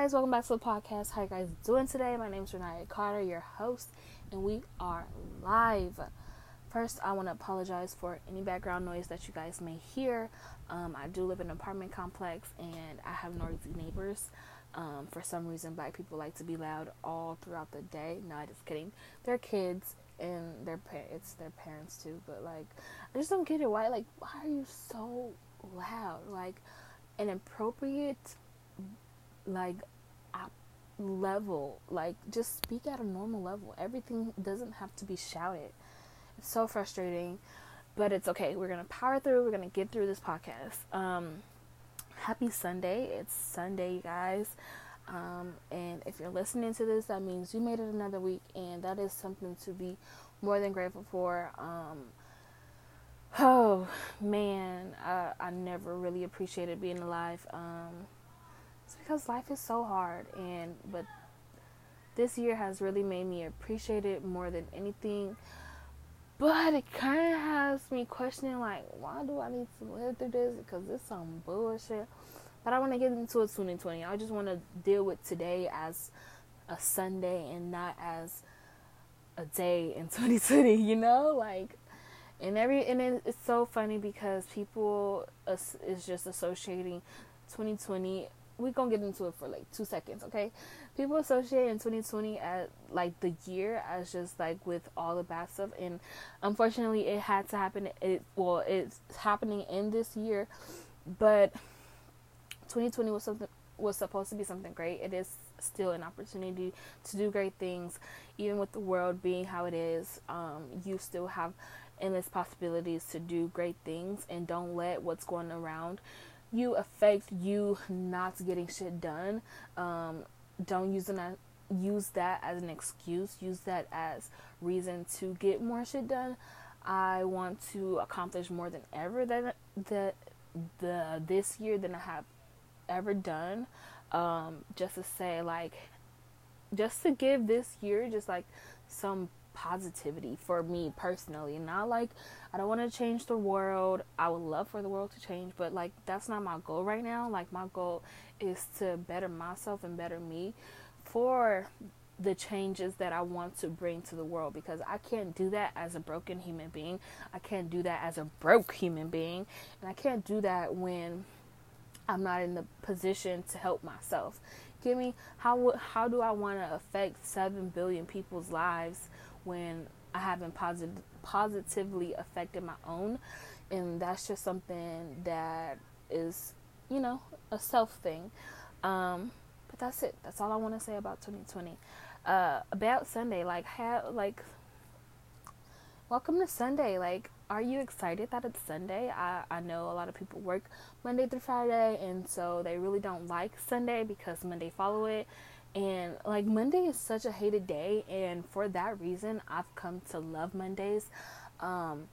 guys, welcome back to the podcast. How you guys doing today? My name is Renaya Carter, your host, and we are live. First, I want to apologize for any background noise that you guys may hear. Um, I do live in an apartment complex, and I have noisy neighbors. Um, for some reason, black people like to be loud all throughout the day. No, just kidding. They're kids, and their pa- it's their parents too. But like, I just don't get it. Why? Like, why are you so loud? Like, inappropriate like level like just speak at a normal level. Everything doesn't have to be shouted. It's so frustrating but it's okay. We're gonna power through. We're gonna get through this podcast. Um happy sunday. It's sunday you guys. Um and if you're listening to this that means you made it another week and that is something to be more than grateful for. Um oh man I, I never really appreciated being alive. Um it's because life is so hard and but this year has really made me appreciate it more than anything. But it kind of has me questioning, like, why do I need to live through this? Because it's some bullshit. But I want to get into it 2020. I just want to deal with today as a Sunday and not as a day in 2020. You know, like, and every and it's so funny because people is just associating 2020 we're gonna get into it for like two seconds, okay? People associate in 2020 as like the year as just like with all the bad stuff, and unfortunately, it had to happen. It well, it's happening in this year, but 2020 was something was supposed to be something great. It is still an opportunity to do great things, even with the world being how it is. Um, you still have endless possibilities to do great things, and don't let what's going around you affect you not getting shit done. Um, don't use that use that as an excuse. Use that as reason to get more shit done. I want to accomplish more than ever that that the this year than I have ever done. Um, just to say like, just to give this year just like some positivity for me personally. Not like I don't want to change the world. I would love for the world to change, but like that's not my goal right now. Like my goal is to better myself and better me for the changes that I want to bring to the world because I can't do that as a broken human being. I can't do that as a broke human being. And I can't do that when I'm not in the position to help myself. Give me how how do I want to affect 7 billion people's lives when I haven't posit- positively affected my own. And that's just something that is, you know, a self thing. Um, but that's it. That's all I want to say about 2020. Uh, about Sunday, like, have, like, welcome to Sunday. Like, are you excited that it's Sunday? I, I know a lot of people work Monday through Friday, and so they really don't like Sunday because Monday follow it and like Monday is such a hated day, and for that reason, I've come to love Mondays. Um,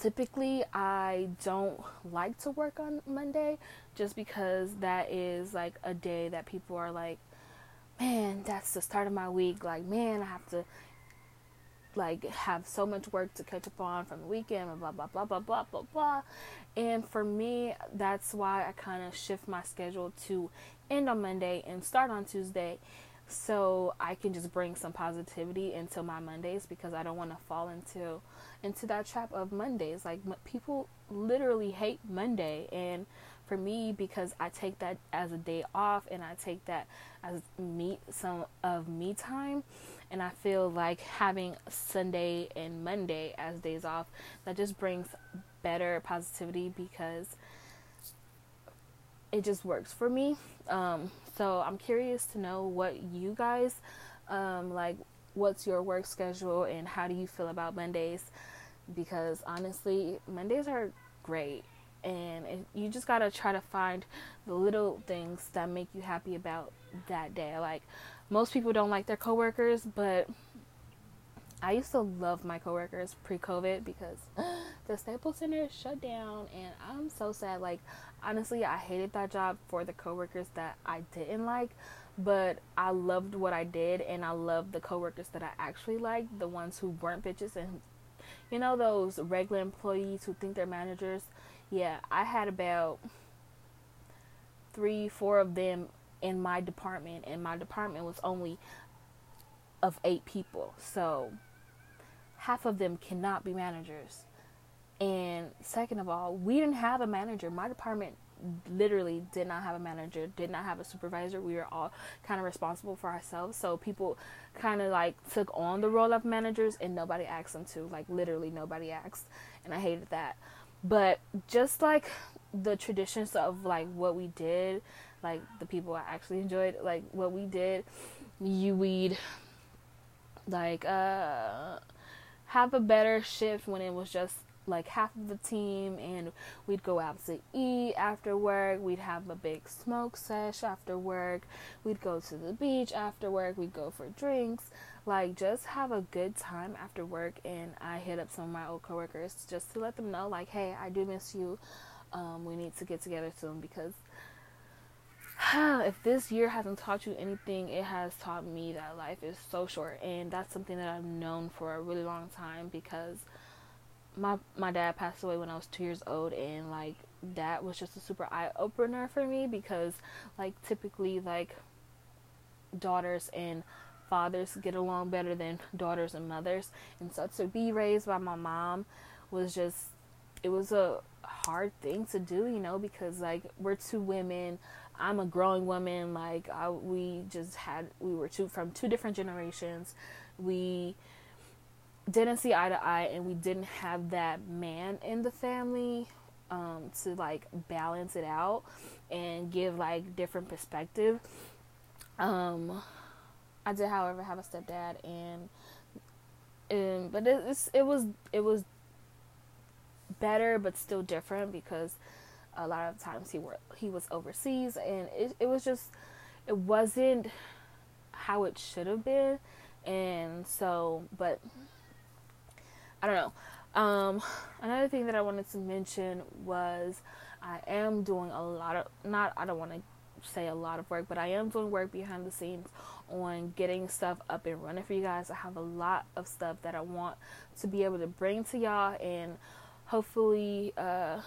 typically, I don't like to work on Monday just because that is like a day that people are like, man, that's the start of my week. Like, man, I have to like have so much work to catch up on from the weekend blah blah blah blah blah blah blah and for me that's why i kind of shift my schedule to end on Monday and start on Tuesday so I can just bring some positivity into my Mondays because I don't want to fall into into that trap of Mondays. Like people literally hate Monday and for me because I take that as a day off and I take that as me some of me time and I feel like having Sunday and Monday as days off that just brings better positivity because it just works for me. Um, so I'm curious to know what you guys um, like. What's your work schedule and how do you feel about Mondays? Because honestly, Mondays are great, and it, you just gotta try to find the little things that make you happy about that day. Like most people don't like their coworkers, but I used to love my coworkers pre-COVID because the Staples Center shut down, and I'm so sad. Like honestly, I hated that job for the coworkers that I didn't like, but I loved what I did, and I loved the coworkers that I actually liked, the ones who weren't bitches and you know those regular employees who think they're managers. Yeah, I had about three, four of them in my department, and my department was only of eight people. So half of them cannot be managers. And second of all, we didn't have a manager. My department literally did not have a manager, did not have a supervisor. We were all kind of responsible for ourselves. So people kind of like took on the role of managers and nobody asked them to. Like literally nobody asked. And I hated that. But just like the traditions of like what we did, like the people I actually enjoyed, like what we did, you we'd like uh have a better shift when it was just like half of the team and we'd go out to eat after work. We'd have a big smoke sesh after work. We'd go to the beach after work. We'd go for drinks. Like just have a good time after work. And i hit up some of my old coworkers just to let them know like hey i do miss you. Um, we need to get together soon because if this year hasn't taught you anything, it has taught me that life is so short, and that's something that I've known for a really long time because my my dad passed away when I was two years old, and like that was just a super eye opener for me because like typically like daughters and fathers get along better than daughters and mothers, and so to be raised by my mom was just it was a hard thing to do, you know, because like we're two women. I'm a growing woman. Like I, we just had, we were two from two different generations. We didn't see eye to eye and we didn't have that man in the family um, to like balance it out and give like different perspective. Um, i did however have a stepdad and um, but it, it was it was better but still different because a lot of times he were he was overseas and it, it was just it wasn't how it should have been. And so but I don't know. Um, another thing that I wanted to mention was I am doing a lot of not I don't want to say a lot of work, but I am doing work behind the scenes on getting stuff up and running for you guys. I have a lot of stuff that I want to be able to bring to y'all and hopefully uh,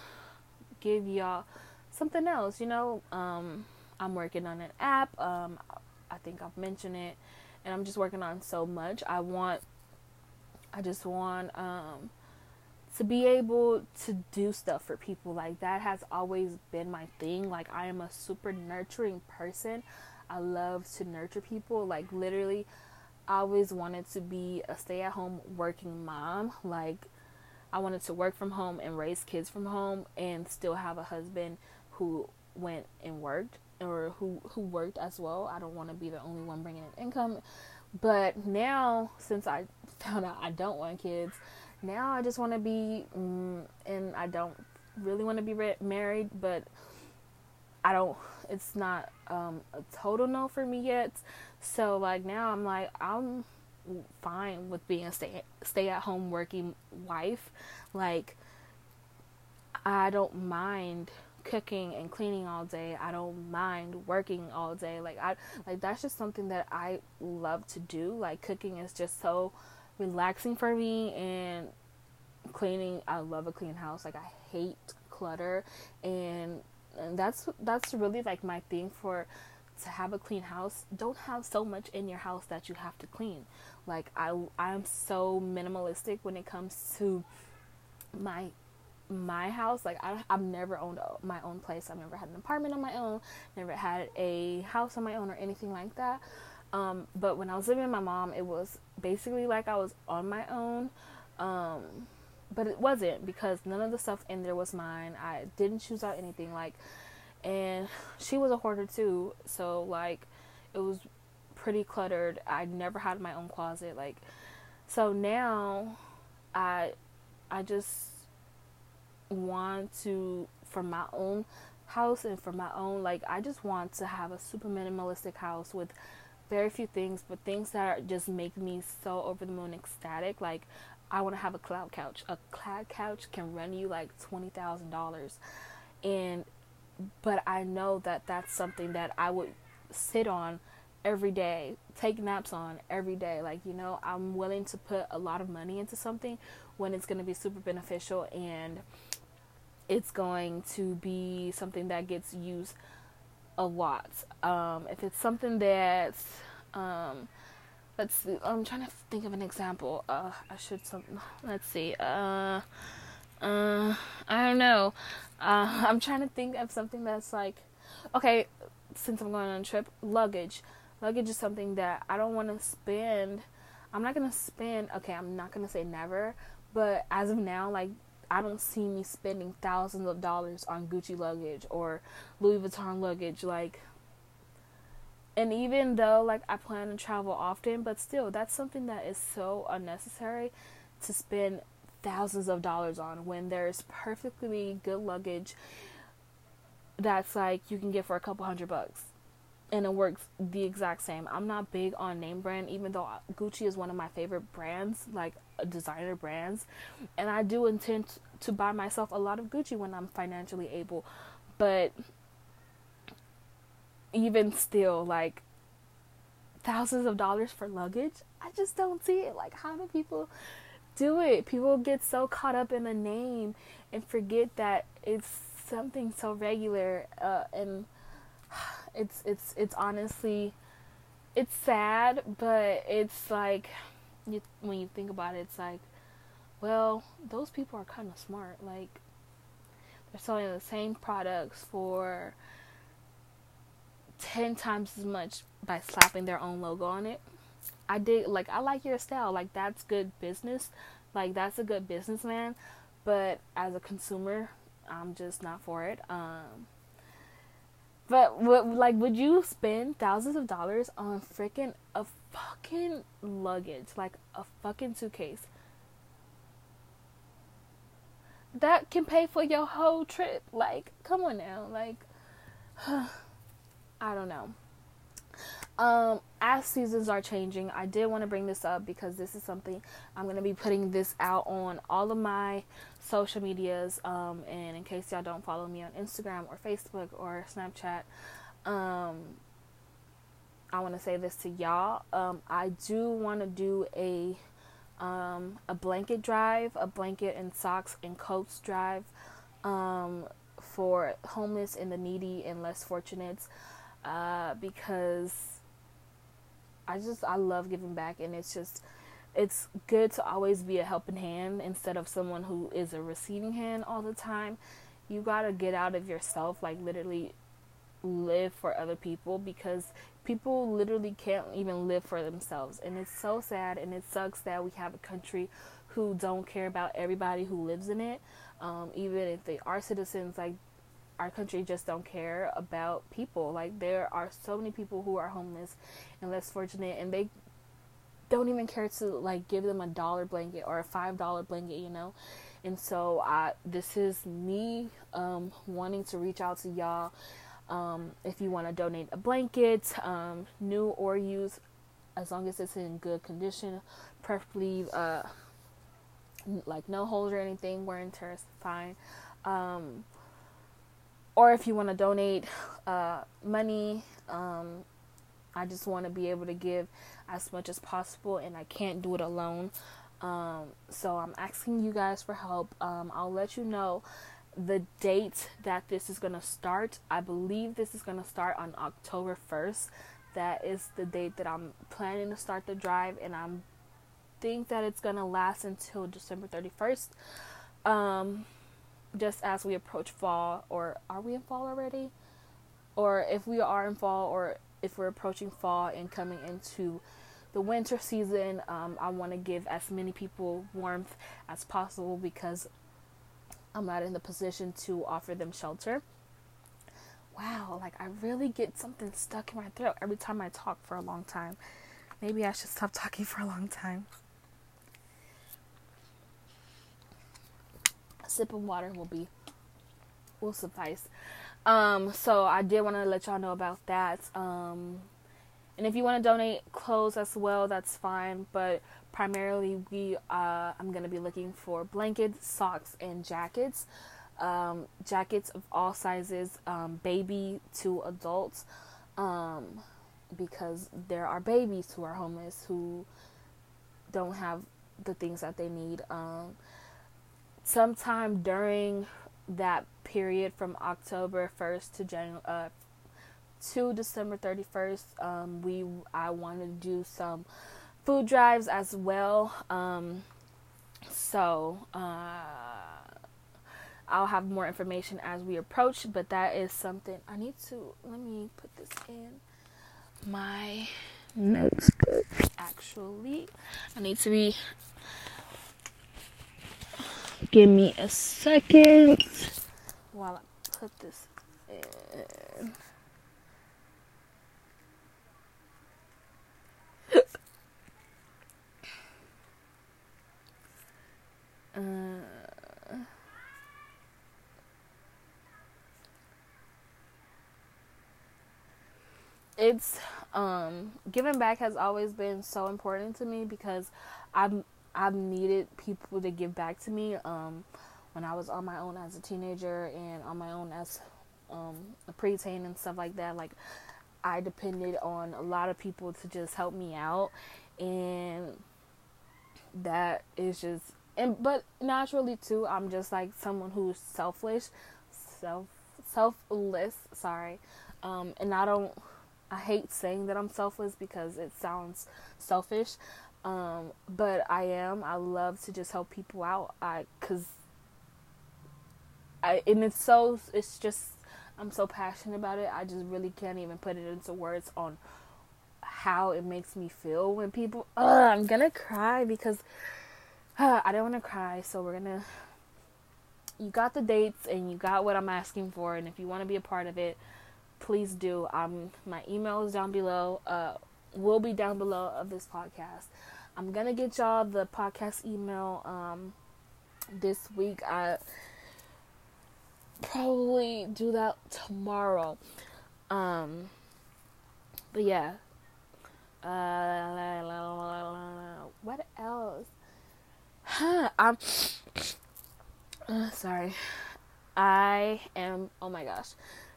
give y'all something else. You know, um, I'm working on an app. Um, I think I've mentioned it, and I'm just working on so much. I want I just want um, to be able to do stuff for people. Like that has always been my thing. Like I am a super nurturing person. I love to nurture people. Like literally, I always wanted to be a stay-at-home working mom. Like I wanted to work from home and raise kids from home and still have a husband who went and worked or who who worked as well. I don't want to be the only one bringing in income. But now, since I found out I don't want kids, now I just want to be, mm, and I don't really want to be re- married, but I don't, it's not um, a total no for me yet. So, like, now I'm like, I'm fine with being a stay, stay at home working wife. Like, I don't mind cooking and cleaning all day. I don't mind working all day. Like I like that's just something that I love to do. Like cooking is just so relaxing for me and cleaning I love a clean house. Like I hate clutter and and that's that's really like my thing for to have a clean house. Don't have so much in your house that you have to clean. Like I I'm so minimalistic when it comes to my my house like I, i've never owned my own place. I've never had an apartment on my own never had a house on my own or anything like that. Um, but when i was living with my mom it was basically like i was on my own. Um, but it wasn't because none of the stuff in there was mine. I didn't choose out anything like and she was a hoarder too. So like it was pretty cluttered. I never had my own closet like so now i i just want to for my own house and for my own like I just want to have a super minimalistic house with very few things but things that are, just make me so over the moon ecstatic like I want to have a cloud couch. A cloud couch can run you like $20,000 and but I know that that's something that I would sit on every day, take naps on every day. Like, you know, I'm willing to put a lot of money into something when it's going to be super beneficial and it's going to be something that gets used a lot. Um, if it's something that's, um, let's see, I'm trying to think of an example. Uh, I should some. Let's see. Uh, uh, I don't know. Uh, I'm trying to think of something that's like, okay, since I'm going on a trip, luggage. Luggage is something that I don't want to spend. I'm not gonna spend. Okay, I'm not gonna say never, but as of now, like I don't see me spending thousands of dollars on Gucci luggage or Louis Vuitton luggage. Like, and even though like I plan to travel often, but still, that's something that is so unnecessary to spend thousands of dollars on when there's perfectly good luggage that's like you can get for a couple hundred bucks and it works the exact same. I'm not big on name brand, even though Gucci is one of my favorite brands, like designer brands, and I do intend to buy myself a lot of Gucci when I'm financially able. But even still, like thousands of dollars for luggage, I just don't see it. Like, how do people do it? People get so caught up in the name and forget that it's something so regular uh, and it's it's it's honestly it's sad, but it's like you, when you think about it, it's like, well, those people are kind of smart. Like they're selling the same products for ten times as much by slapping their own logo on it. I did like I like your style. Like that's good business. Like that's a good businessman. But as a consumer, I'm just not for it. Um but like, would you spend thousands of dollars on freaking a fucking luggage, like a fucking suitcase? That can pay for your whole trip. Like, come on now. Like, I don't know. Um, as seasons are changing, I did want to bring this up because this is something I'm going to be putting this out on all of my social medias. Um, and in case y'all don't follow me on Instagram or Facebook or Snapchat, um, I want to say this to y'all. Um, I do want to do a um, a blanket drive, a blanket and socks and coats drive um, for homeless and the needy and less fortunate uh, because I just I love giving back and it's just it's good to always be a helping hand instead of someone who is a receiving hand all the time. You got to get out of yourself like literally live for other people because people literally can't even live for themselves and it's so sad and it sucks that we have a country who don't care about everybody who lives in it um, even if they are citizens like our country just don't care about people. Like there are so many people who are homeless and less fortunate and they don't even care to like give them a dollar blanket or a five dollar blanket, you know. And so I this is me um, wanting to reach out to y'all. Um, if you want to donate a blanket, um, new or used, as long as it's in good condition, preferably uh, like no holes or anything, wear and tear is fine. Um, or if you want to donate uh, money, um, I just want to be able to give as much as possible, and I can't do it alone. Um, so I'm asking you guys for help. Um, I'll let you know the date that this is going to start. I believe this is going to start on October 1st. That is the date that I'm planning to start the drive, and I'm think that it's going to last until December 31st. Um, just as we approach fall, or are we in fall already? Or if we are in fall, or if we're approaching fall and coming into the winter season, um, I want to give as many people warmth as possible because I'm not in the position to offer them shelter. Wow, like I really get something stuck in my throat every time I talk for a long time. Maybe I should stop talking for a long time. A sip of water will be will suffice. Um, so I did want to let y'all know about that. Um, and if you want to donate clothes as well, that's fine. But primarily, we uh, I'm gonna be looking for blankets, socks, and jackets. Um, jackets of all sizes, um, baby to adults, um, because there are babies who are homeless who don't have the things that they need. Um, sometime during that period from October 1st to January, uh, to December 31st, um, we I want to do some food drives as well. Um, so uh, I'll have more information as we approach, but that is something I need to. Let me put this in my notes. Actually, I need to be. Give me a second while I put this in. Uh, it's um giving back has always been so important to me because I've I've needed people to give back to me um when I was on my own as a teenager and on my own as um a preteen and stuff like that like I depended on a lot of people to just help me out and that is just and but naturally too I'm just like someone who's selfish self selfless sorry um and I don't I hate saying that I'm selfless because it sounds selfish. Um, but I am. I love to just help people out. I cuz I and it's so it's just I'm so passionate about it. I just really can't even put it into words on how it makes me feel when people Ugh, I'm to cry because uh, I don't want to cry, so we're to you got the dates and you got what I'm asking for and if you want to be a part of it, please do. Um, my email is down below. Uh, will be down below of this podcast. I'm gonna get y'all the podcast email um this week. I probably do that tomorrow. Um, but yeah. Uh, what else? Huh, I'm uh, sorry. I am. Oh my gosh.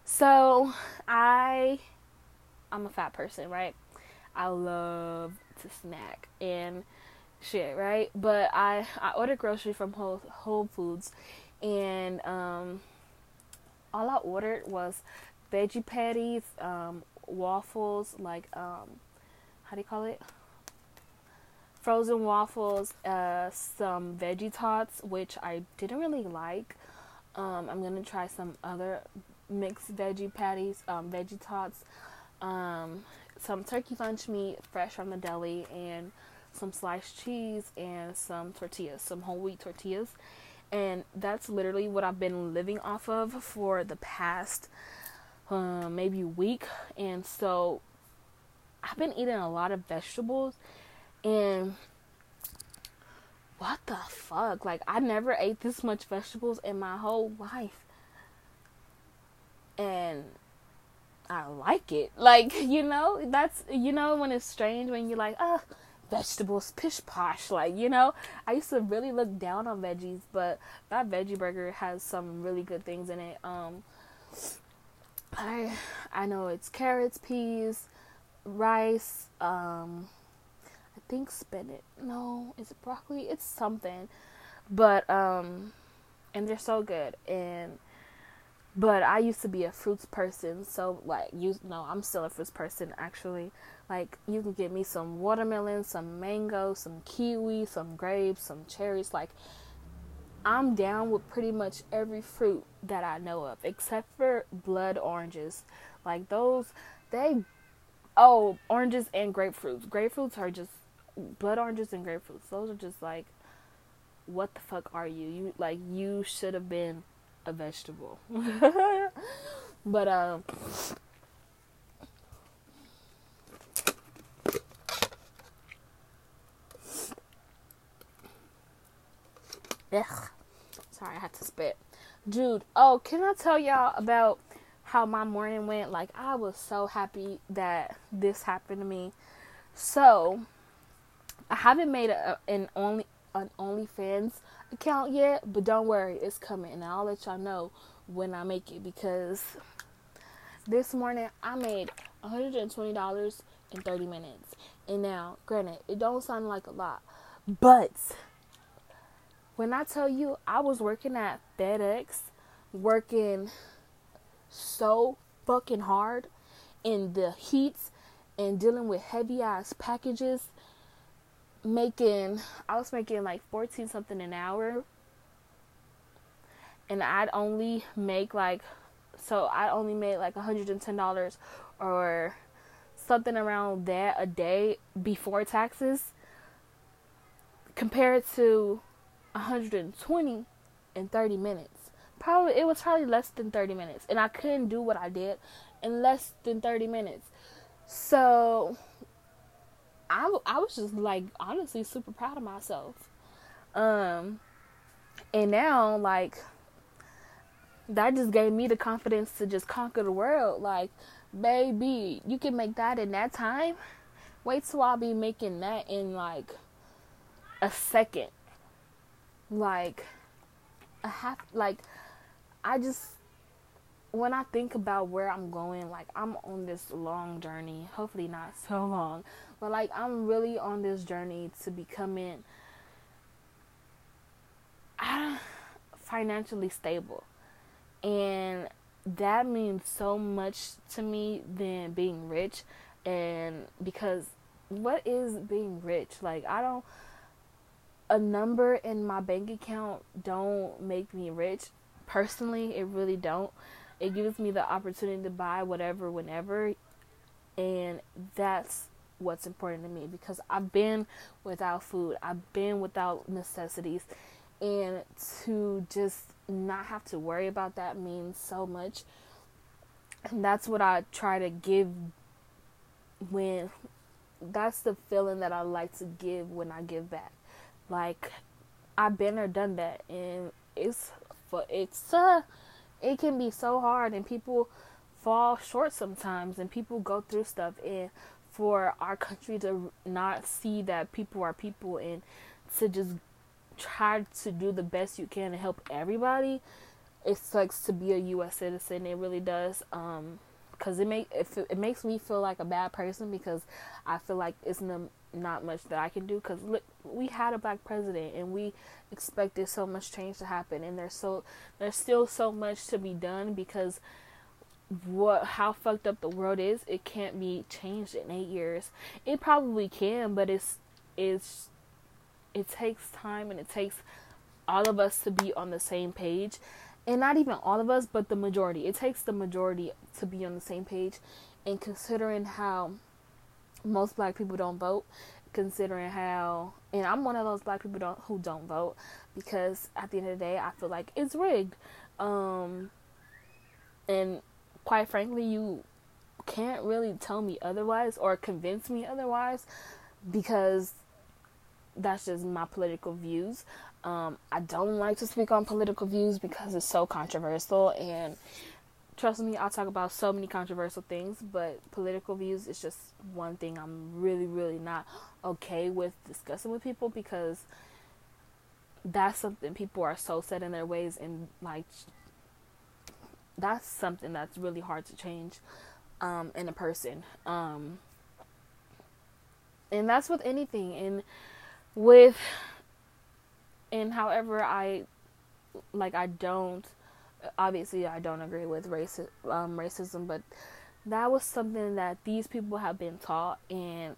So I I'm a fat person, right? I love to snack and shit, right? But I I ordered grocery from Whole, Whole Foods and um all I ordered was veggie patties, um, waffles, like um how do you call it? Frozen waffles, uh, some veggie tots, which I didn't really like. Um, I'm gonna try some other mixed veggie patties, um, veggie tots, um, some turkey lunch meat fresh from the deli, and some sliced cheese and some tortillas, some whole wheat tortillas. And that's literally what I've been living off of for the past uh, maybe week. And so I've been eating a lot of vegetables and what the fuck? Like I never ate this much vegetables in my whole life and I like it. Like, you know, that's, you know, when it's strange when you're like, ah, oh, vegetables, pish posh. Like, you know, I used to really look down on veggies, but that veggie burger has some really good things in it. Um, I, I know it's carrots, peas, rice, um, I think spinach. No, is it broccoli? It's something. But, um, and they're so good. And, but I used to be a fruits person, so like you know, I'm still a fruits person actually. Like you can get me some watermelon, some mango, some kiwi, some grapes, some cherries. Like I'm down with pretty much every fruit that I know of, except for blood oranges. Like those, they oh oranges and grapefruits. Grapefruits are just blood oranges and grapefruits. Those are just like, what the fuck are you? You like you should have been a vegetable. but um Ugh. Sorry, I had to spit. Dude, oh, can I tell y'all about how my morning went? Like, I was so happy that this happened to me. So, I haven't made a, an only an OnlyFans account yet, but don't worry, it's coming, and I'll let y'all know when I make it because this morning I made $120 in 30 minutes. And now, granted, it don't sound like a lot, but when I tell you I was working at FedEx, working so fucking hard, in the heat and dealing with heavy ass packages making I was making like 14 something an hour and I'd only make like so I only made like $110 or something around that a day before taxes compared to 120 in 30 minutes. Probably it was probably less than 30 minutes and I couldn't do what I did in less than 30 minutes. So I I was just like honestly super proud of myself. Um and now like that just gave me the confidence to just conquer the world like baby, you can make that in that time. Wait till I'll be making that in like a second. Like a half like I just when I think about where I'm going, like I'm on this long journey, hopefully not so long, but like I'm really on this journey to becoming financially stable. And that means so much to me than being rich and because what is being rich? Like I don't a number in my bank account don't make me rich. Personally, it really don't. It gives me the opportunity to buy whatever whenever and that's what's important to me because I've been without food. I've been without necessities and to just not have to worry about that means so much. And that's what I try to give when that's the feeling that I like to give when I give back. Like I've been or done that and it's for it's uh it can be so hard and people fall short sometimes and people go through stuff and for our country to not see that people are people and to just try to do the best you can to help everybody. It sucks to be a U.S. citizen. It really does. Um, because it make it, it makes me feel like a bad person because I feel like it's no, not much that I can do. Because look, we had a black president and we expected so much change to happen, and there's so there's still so much to be done because what how fucked up the world is, it can't be changed in eight years. It probably can, but it's it's it takes time and it takes all of us to be on the same page and not even all of us but the majority it takes the majority to be on the same page and considering how most black people don't vote considering how and i'm one of those black people don't, who don't vote because at the end of the day i feel like it's rigged um and quite frankly you can't really tell me otherwise or convince me otherwise because that's just my political views. Um, I don't like to speak on political views because it's so controversial and trust me, I'll talk about so many controversial things, but political views is just one thing I'm really, really not okay with discussing with people because that's something people are so set in their ways and like that's something that's really hard to change um, in a person. Um, and that's with anything. And with and however I like I don't obviously I don't agree with race um, racism, but that was something that these people have been taught and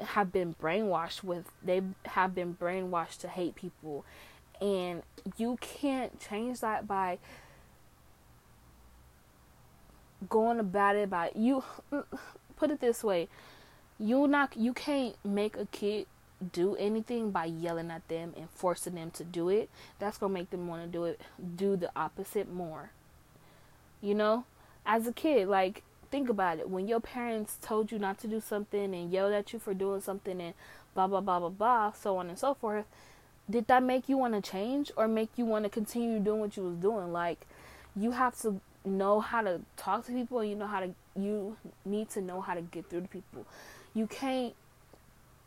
have been brainwashed with. They have been brainwashed to hate people, and you can't change that by going about it by you. Put it this way, you not you can't make a kid do anything by yelling at them and forcing them to do it, that's going to make them want to do it, do the opposite more. You know, as a kid, like, think about it. When your parents told you not to do something and yelled at you for doing something and blah, blah, blah, blah, blah, so on and so forth, did that make you want to change or make you want to continue doing what you was doing? Like, you have to know how to talk to people and you know how to, you need to know how to get through to people. You can't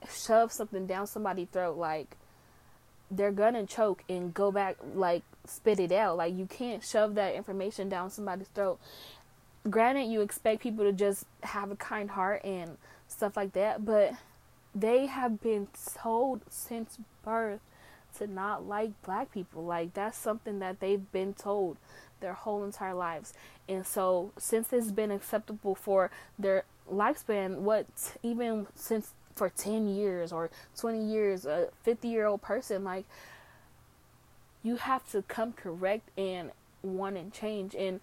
shove something down somebody's throat like they're gonna choke and go back like spit it out like you can't shove that information down somebody's throat granted you expect people to just have a kind heart and stuff like that but they have been told since birth to not like black people. Like that's something that they've been told their whole entire lives. And so since it's been acceptable for their lifespan, what even since for 10 years or 20 years, a 50 year old person, like you have to come correct and want and change. And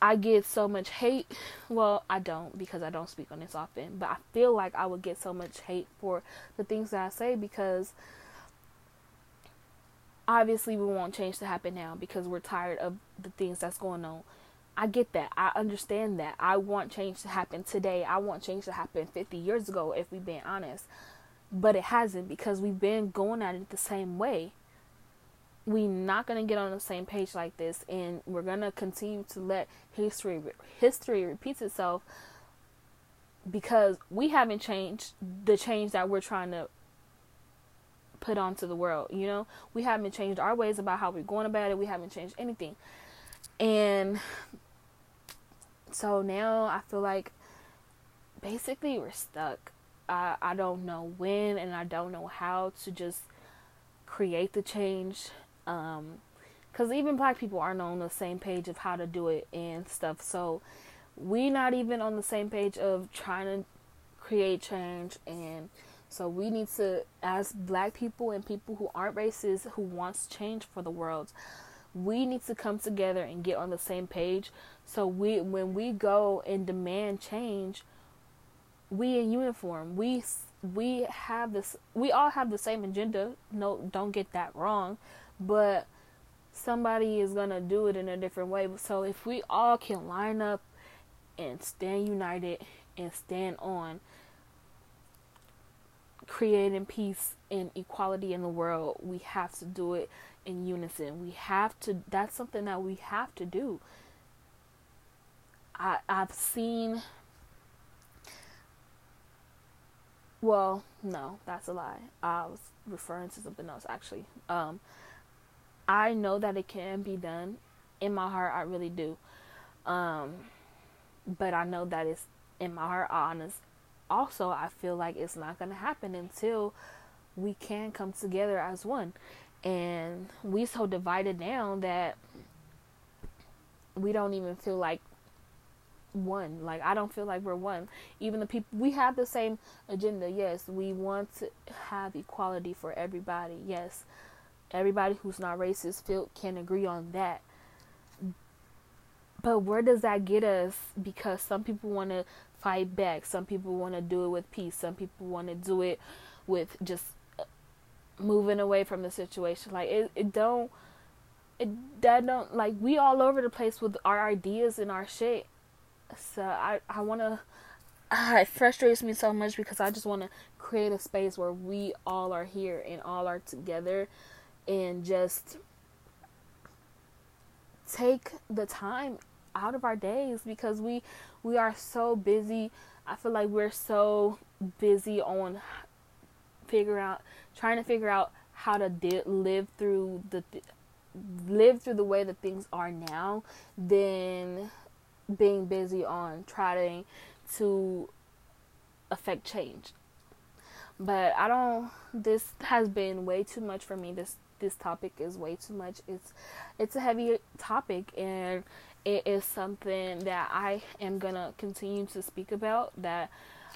I get so much hate. Well, I don't because I don't speak on this often, but I feel like I would get so much hate for the things that I say because obviously we want change to happen now because we're tired of the things that's going on. I get that. I understand that. I want change to happen today. I want change to happen 50 years ago if we've been honest. But it hasn't because we've been going at it the same way. We're not going to get on the same page like this and we're going to continue to let history history repeats itself because we haven't changed the change that we're trying to put onto the world. You know, we haven't changed our ways about how we're going about it. We haven't changed anything. And so now I feel like basically we're stuck. I, I don't know when and I don't know how to just create the change. Um, because even black people aren't on the same page of how to do it and stuff. So we not even on the same page of trying to create change and so we need to, as black people and people who aren't racist, who wants change for the world, we need to come together and get on the same page. So we, when we go and demand change, we in uniform. We we have this. We all have the same agenda. No, don't get that wrong, but somebody is gonna do it in a different way. So if we all can line up and stand united and stand on creating peace and equality in the world, we have to do it in unison. We have to that's something that we have to do. I I've seen well, no, that's a lie. I was referring to something else actually. Um I know that it can be done. In my heart I really do. Um but I know that it's in my heart honest also I feel like it's not going to happen until we can come together as one. And we so divided down that we don't even feel like one. Like I don't feel like we're one. Even the people we have the same agenda. Yes, we want to have equality for everybody. Yes. Everybody who's not racist feel can agree on that. But where does that get us? Because some people want to fight back. Some people want to do it with peace. Some people want to do it with just moving away from the situation. Like it, it don't, it that don't like we all over the place with our ideas and our shit. So I I want to. Uh, it frustrates me so much because I just want to create a space where we all are here and all are together, and just take the time out of our days because we we are so busy. I feel like we're so busy on figure out trying to figure out how to di- live through the th- live through the way that things are now than being busy on trying to affect change. But I don't this has been way too much for me. This this topic is way too much. It's it's a heavy topic and it is something that I am gonna continue to speak about. That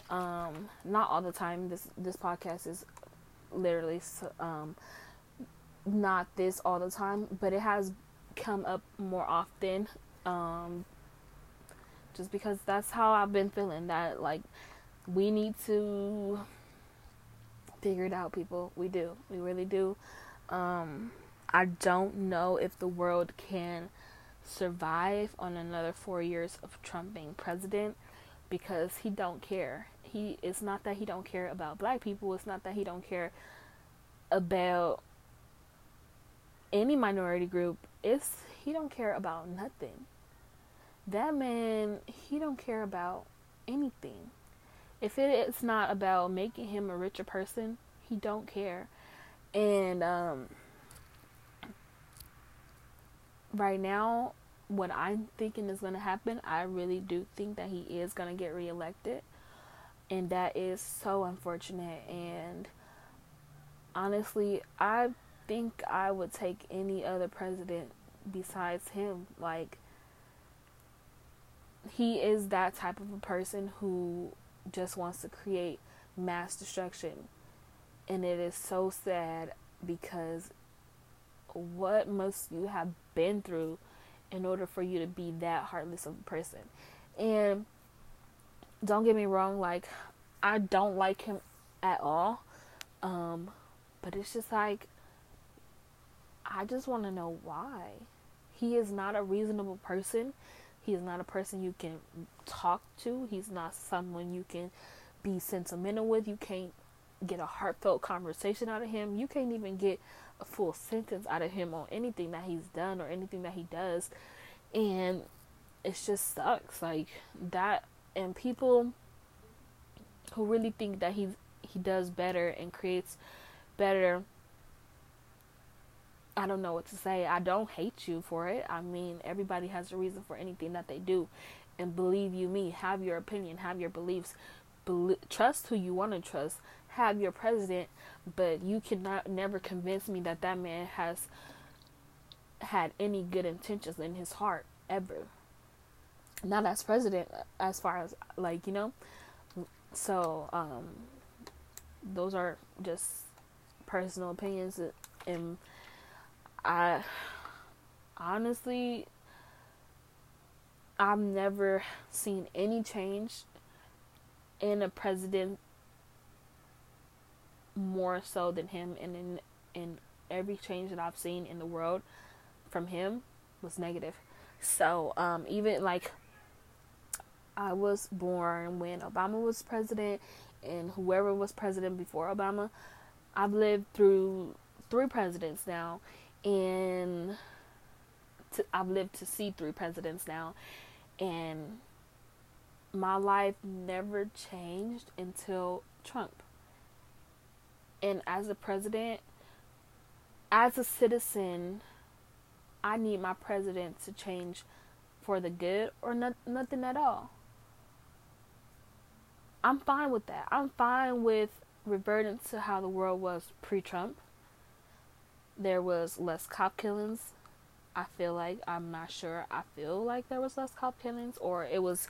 um, not all the time. This this podcast is literally um, not this all the time, but it has come up more often. Um, just because that's how I've been feeling. That like we need to figure it out, people. We do. We really do. Um, I don't know if the world can survive on another four years of Trump being president because he don't care. He it's not that he don't care about black people, it's not that he don't care about any minority group. It's he don't care about nothing. That man, he don't care about anything. If it is not about making him a richer person, he don't care. And um right now what I'm thinking is going to happen, I really do think that he is going to get reelected. And that is so unfortunate. And honestly, I think I would take any other president besides him. Like, he is that type of a person who just wants to create mass destruction. And it is so sad because what must you have been through in order for you to be that heartless of a person? And don't get me wrong, like, I don't like him at all. Um, but it's just like, I just want to know why. He is not a reasonable person. He is not a person you can talk to. He's not someone you can be sentimental with. You can't get a heartfelt conversation out of him. You can't even get a full sentence out of him on anything that he's done or anything that he does. And it just sucks. Like that and people who really think that he he does better and creates better I don't know what to say. I don't hate you for it. I mean, everybody has a reason for anything that they do. And believe you me, have your opinion, have your beliefs, Bel- trust who you want to trust, have your president, but you cannot never convince me that that man has had any good intentions in his heart ever. Not as president, as far as like you know. So um, those are just personal opinions, and I honestly I've never seen any change in a president more so than him and in in every change that I've seen in the world from him was negative. So, um, even like I was born when Obama was president and whoever was president before Obama, I've lived through three presidents now and to, I've lived to see three presidents now and my life never changed until Trump. And as a president, as a citizen, I need my president to change for the good or not, nothing at all. I'm fine with that. I'm fine with reverting to how the world was pre Trump. There was less cop killings. I feel like, I'm not sure, I feel like there was less cop killings, or it was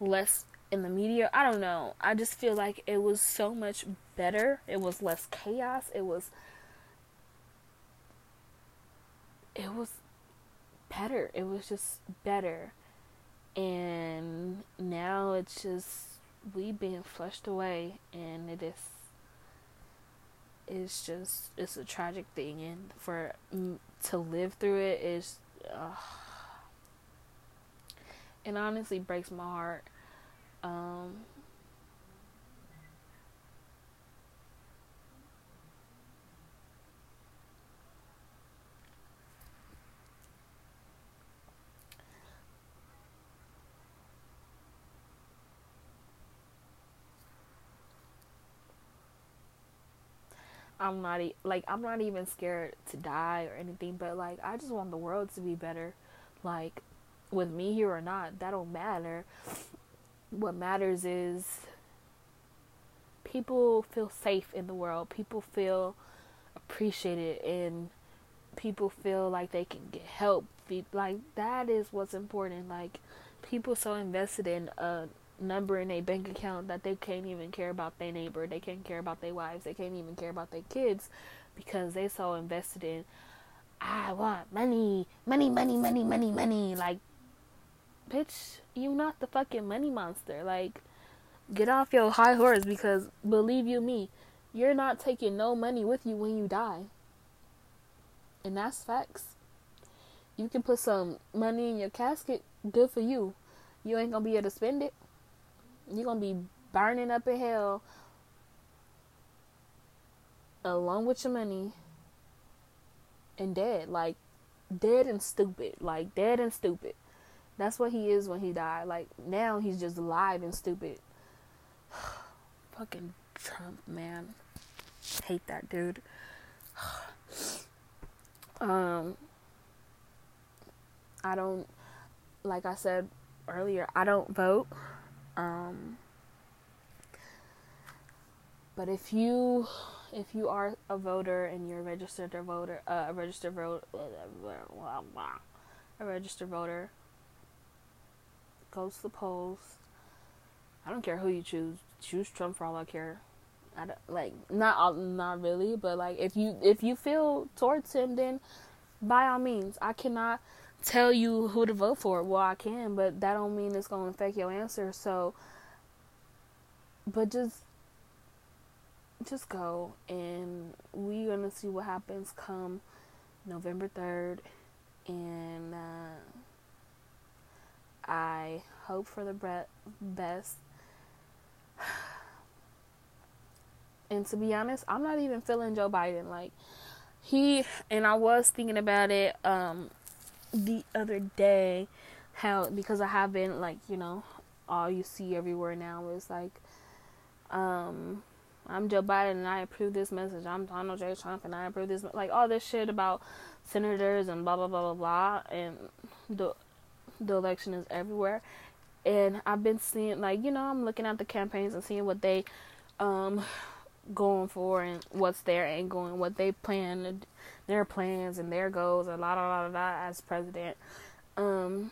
less in the media. I don't know. I just feel like it was so much better. It was less chaos. It was it was better. It was just better. And now it's just we being flushed away and it is it's just it's a tragic thing and for to live through it is uh, it honestly breaks my heart. Um, I'm not e- like I'm not even scared to die or anything, but like I just want the world to be better. Like with me here or not, that don't matter. What matters is people feel safe in the world. People feel appreciated and people feel like they can get help. Like that is what's important. Like people so invested in a number in a bank account that they can't even care about their neighbor. They can't care about their wives. They can't even care about their kids because they so invested in I want money, money, money, money, money, money. Like bitch, you not the fucking money monster. Like, get off your high horse because believe you me, you're not taking no money with you when you die. And that's facts. You can put some money in your casket, good for you. You ain't gonna be able to spend it. You're gonna be burning up in hell along with your money and dead. Like, dead and stupid. Like, dead and stupid. That's what he is when he died. Like now he's just alive and stupid. Fucking Trump, man. Hate that dude. um I don't like I said earlier, I don't vote. Um but if you if you are a voter and you're a registered voter, uh, a registered voter, a registered voter, goes to the polls. I don't care who you choose. Choose Trump for all I care. I don't, like not not really, but like if you if you feel towards him, then by all means, I cannot tell you who to vote for. Well, I can, but that don't mean it's gonna affect your answer. So, but just just go and we're gonna see what happens come November 3rd and uh, I hope for the best and to be honest I'm not even feeling Joe Biden like he and I was thinking about it um the other day how because I have been like you know all you see everywhere now is like um I'm Joe Biden and I approve this message. I'm Donald J. Trump and I approve this. Like all this shit about senators and blah blah blah blah blah. And the the election is everywhere. And I've been seeing like you know I'm looking at the campaigns and seeing what they um going for and what's their angle and what they plan their plans and their goals and la la la la as president. Um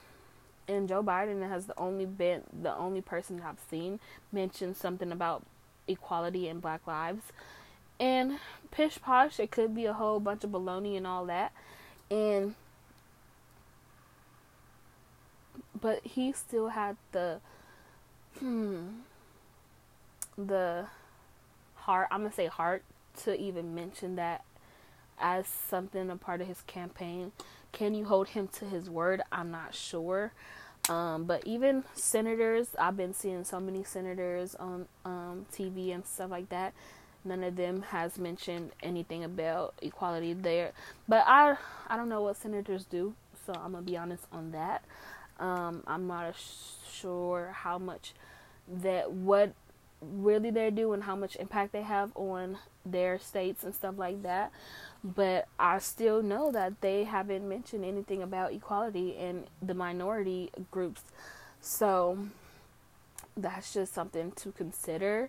and Joe Biden has the only been the only person I've seen mention something about equality and black lives. And pish posh, it could be a whole bunch of baloney and all that. And but he still had the hmm the heart I'm gonna say heart to even mention that as something a part of his campaign. Can you hold him to his word? I'm not sure. Um, but even senators, I've been seeing so many senators on um, TV and stuff like that. None of them has mentioned anything about equality there. But I, I don't know what senators do, so I'm gonna be honest on that. Um, I'm not sure how much that what really they do and how much impact they have on their states and stuff like that but I still know that they haven't mentioned anything about equality in the minority groups. So that's just something to consider.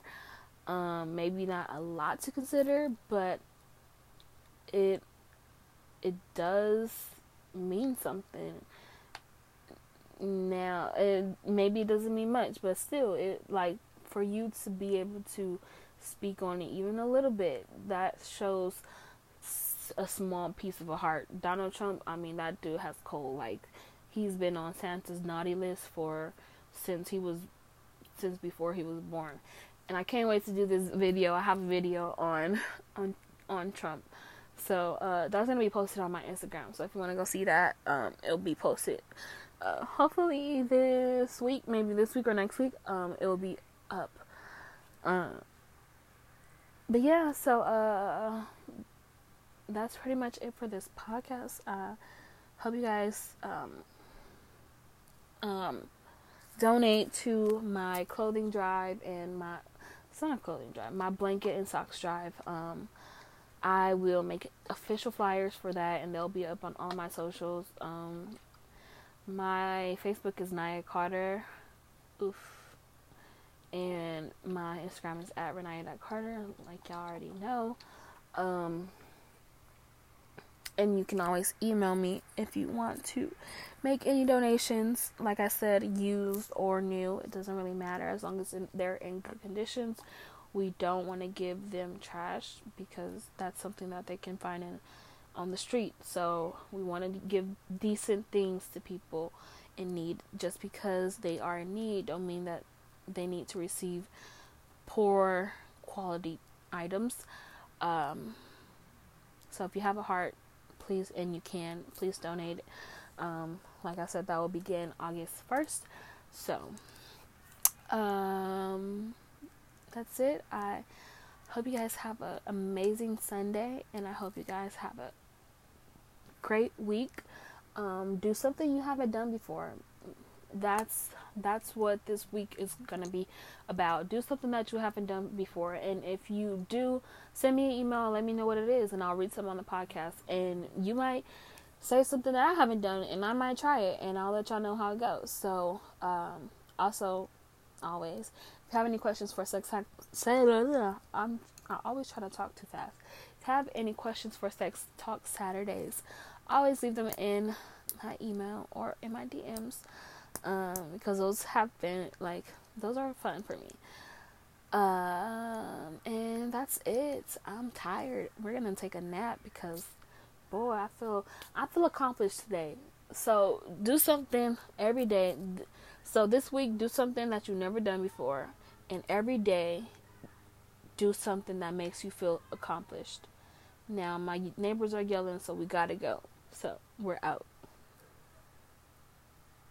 Um, maybe not a lot to consider, but it it does mean something. Now, it maybe it doesn't mean much, but still, it like for you to be able to speak on it even a little bit, that shows a small piece of a heart. Donald Trump, I mean, that dude has cold. Like, he's been on Santa's naughty list for since he was since before he was born. And I can't wait to do this video. I have a video on on on Trump. So uh, that's gonna be posted on my Instagram. So if you want to go see that, um, it'll be posted. Uh, hopefully this week, maybe this week or next week, um, it will be up. Uh, but yeah, so uh, that's pretty much it for this podcast. Uh, hope you guys um, um, donate to my clothing drive and my it's not a clothing drive, my blanket and socks drive. Um, I will make official flyers for that, and they'll be up on all my socials. Um, my Facebook is Nya Carter. Oof. And my Instagram is at Renaya.Carter, like y'all already know. Um, and you can always email me if you want to make any donations. Like i said used or new it doesn't really matter. As long as they're in good conditions we don't want to give them trash because that's something that they can find in on the street. So we want to give decent things to people in need. Just because they are in need don't mean that they need to receive poor quality items. Um, so if you have a heart please and you can please donate. Um, like i said that will begin august 1st so um, that's it. I hope you guys have an amazing sunday and i hope you guys have a great week. Um, do something you haven't done before. That's that's what this week is gonna be about. Do something that you haven't done before, and if you do, send me an email. Let me know what it is, and I'll read some on the podcast. And you might say something that I haven't done, and I might try it, and I'll let y'all know how it goes. So, um, also, always. If you have any questions for sex talk, say I'm I always try to talk too fast. If you have any questions for sex talk Saturdays, always leave them in my email or in my DMs. Um, because those have been like those are fun for me. Um, and that's it. I'm tired. We're gonna take a nap because, boy, I feel I feel accomplished today. So do something every day. So this week, do something that you've never done before, and every day, do something that makes you feel accomplished. Now my neighbors are yelling, so we gotta go. So we're out.